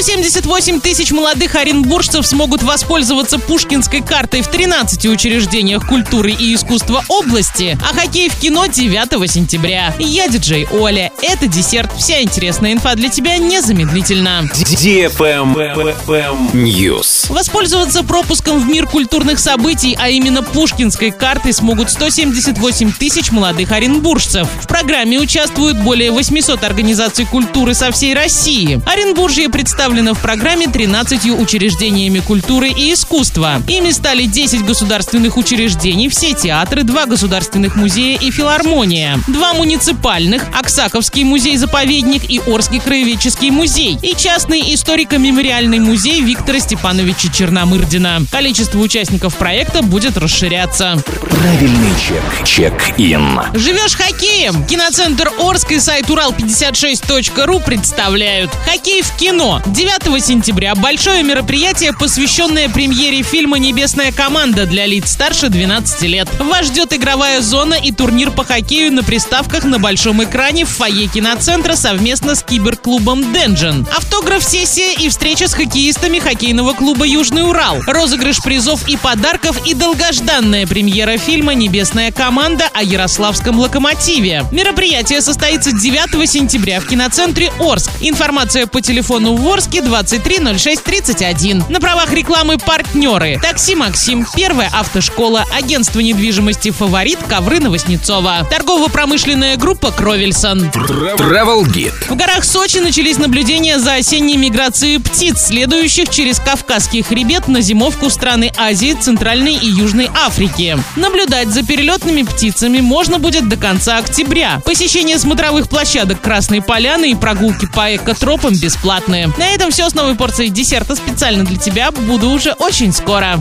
178 тысяч молодых оренбуржцев смогут воспользоваться пушкинской картой в 13 учреждениях культуры и искусства области, а хоккей в кино 9 сентября. Я диджей Оля. Это десерт. Вся интересная инфа для тебя незамедлительно. News. Воспользоваться пропуском в мир культурных событий, а именно пушкинской картой, смогут 178 тысяч молодых оренбуржцев. В программе участвуют более 800 организаций культуры со всей России. Оренбуржье представлено в программе 13 учреждениями культуры и искусства. Ими стали 10 государственных учреждений, все театры, два государственных музея и филармония, два муниципальных, Оксаковский музей-заповедник и Орский краеведческий музей, и частный историко-мемориальный музей Виктора Степановича Черномырдина. Количество участников проекта будет расширяться. Правильный чек. Чек-ин. Живешь хоккеем? Киноцентр Орск и сайт Урал56.ру представляют «Хоккей в кино». 9 сентября большое мероприятие, посвященное премьере фильма «Небесная команда» для лиц старше 12 лет. Вас ждет игровая зона и турнир по хоккею на приставках на большом экране в фойе киноцентра совместно с киберклубом Денджин. Автограф-сессия и встреча с хоккеистами хоккейного клуба «Южный Урал». Розыгрыш призов и подарков и долгожданная премьера фильма «Небесная команда» о Ярославском локомотиве. Мероприятие состоится 9 сентября в киноцентре Орск. Информация по телефону в Орске 230631. На правах рекламы партнеры. Такси Максим, первая автошкола, агентство недвижимости «Фаворит», ковры Новоснецова. Торгово-промышленная группа «Кровельсон». Travel Guide. В горах Сочи начались наблюдения за осенней миграцией птиц, следующих через Кавказский хребет на зимовку страны Азии, Центральной и Южной Африки. Наблюдать за перелетными птицами можно будет до конца октября. Посещение смотровых площадок Красной Поляны и прогулки по экотропам бесплатные. На этом все с новой порцией десерта специально для тебя. Буду уже очень скоро.